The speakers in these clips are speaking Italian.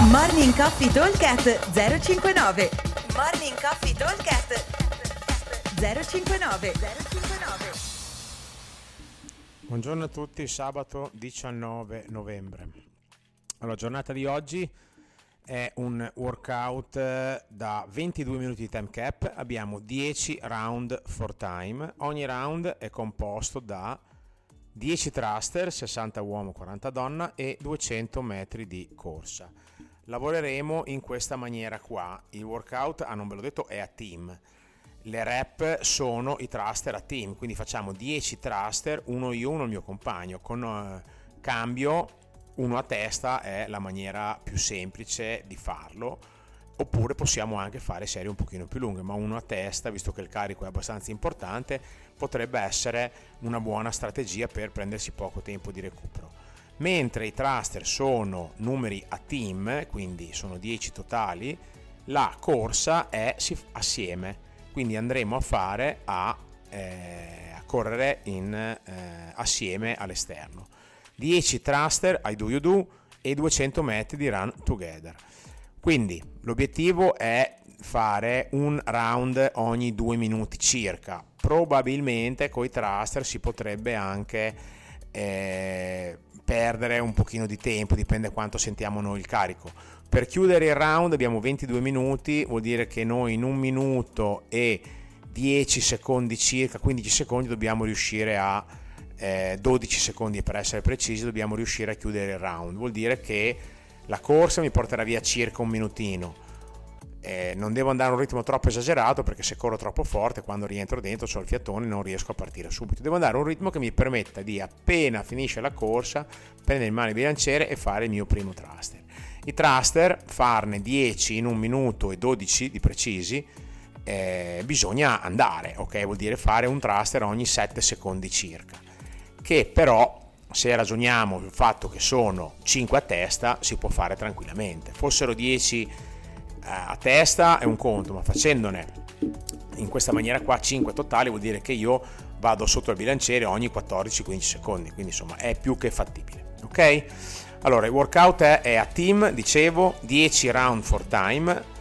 Morning Coffee Talkcast 059 Morning Coffee Talkcast 059 059 Buongiorno a tutti, sabato 19 novembre. Allora, giornata di oggi è un workout eh, da 22 minuti di time cap, abbiamo 10 round for time, ogni round è composto da 10 thruster, 60 uomo, 40 donna e 200 metri di corsa. Lavoreremo in questa maniera qua, il workout, ah non ve l'ho detto, è a team. Le rep sono i thruster a team, quindi facciamo 10 thruster, uno io, uno il mio compagno, con uh, cambio uno a testa è la maniera più semplice di farlo, oppure possiamo anche fare serie un pochino più lunghe, ma uno a testa, visto che il carico è abbastanza importante, potrebbe essere una buona strategia per prendersi poco tempo di recupero. Mentre i thruster sono numeri a team, quindi sono 10 totali, la corsa è assieme. Quindi andremo a fare a, eh, a correre in, eh, assieme all'esterno. 10 thruster ai do you do e 200 metri di run together. Quindi l'obiettivo è fare un round ogni due minuti circa. Probabilmente con i thruster si potrebbe anche eh, perdere un pochino di tempo dipende quanto sentiamo noi il carico per chiudere il round abbiamo 22 minuti, vuol dire che noi in un minuto e 10 secondi circa, 15 secondi dobbiamo riuscire a eh, 12 secondi per essere precisi, dobbiamo riuscire a chiudere il round. Vuol dire che la corsa mi porterà via circa un minutino. Eh, non devo andare a un ritmo troppo esagerato perché se corro troppo forte quando rientro dentro ho il fiatone non riesco a partire subito devo andare a un ritmo che mi permetta di appena finisce la corsa prendere in mano il bilanciere e fare il mio primo thruster i thruster, farne 10 in un minuto e 12 di precisi, eh, bisogna andare, ok? Vuol dire fare un thruster ogni 7 secondi circa. Che però, se ragioniamo sul fatto che sono 5 a testa, si può fare tranquillamente. Fossero 10 eh, a testa è un conto, ma facendone in questa maniera qua 5 totali vuol dire che io vado sotto il bilanciere ogni 14-15 secondi, quindi insomma è più che fattibile, ok? Allora, il workout è, è a team, dicevo, 10 round for time.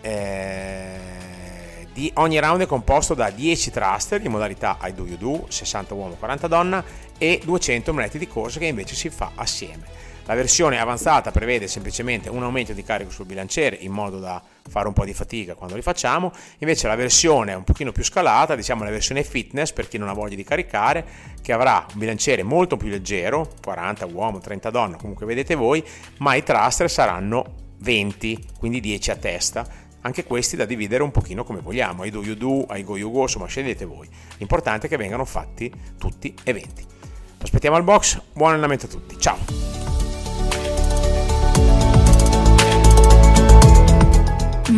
Eh, di, ogni round è composto da 10 thruster in modalità I do you do, 60 uomo, 40 donna e 200 minuti di corsa che invece si fa assieme. La versione avanzata prevede semplicemente un aumento di carico sul bilanciere in modo da fare un po' di fatica quando li facciamo, invece la versione un pochino più scalata, diciamo la versione fitness per chi non ha voglia di caricare, che avrà un bilanciere molto più leggero, 40 uomo, 30 donna, comunque vedete voi, ma i thruster saranno 20, quindi 10 a testa, anche questi da dividere un pochino come vogliamo, ai do you do, ai go you go, insomma scegliete voi. L'importante è che vengano fatti tutti e 20. Aspettiamo al box, buon allenamento a tutti, ciao!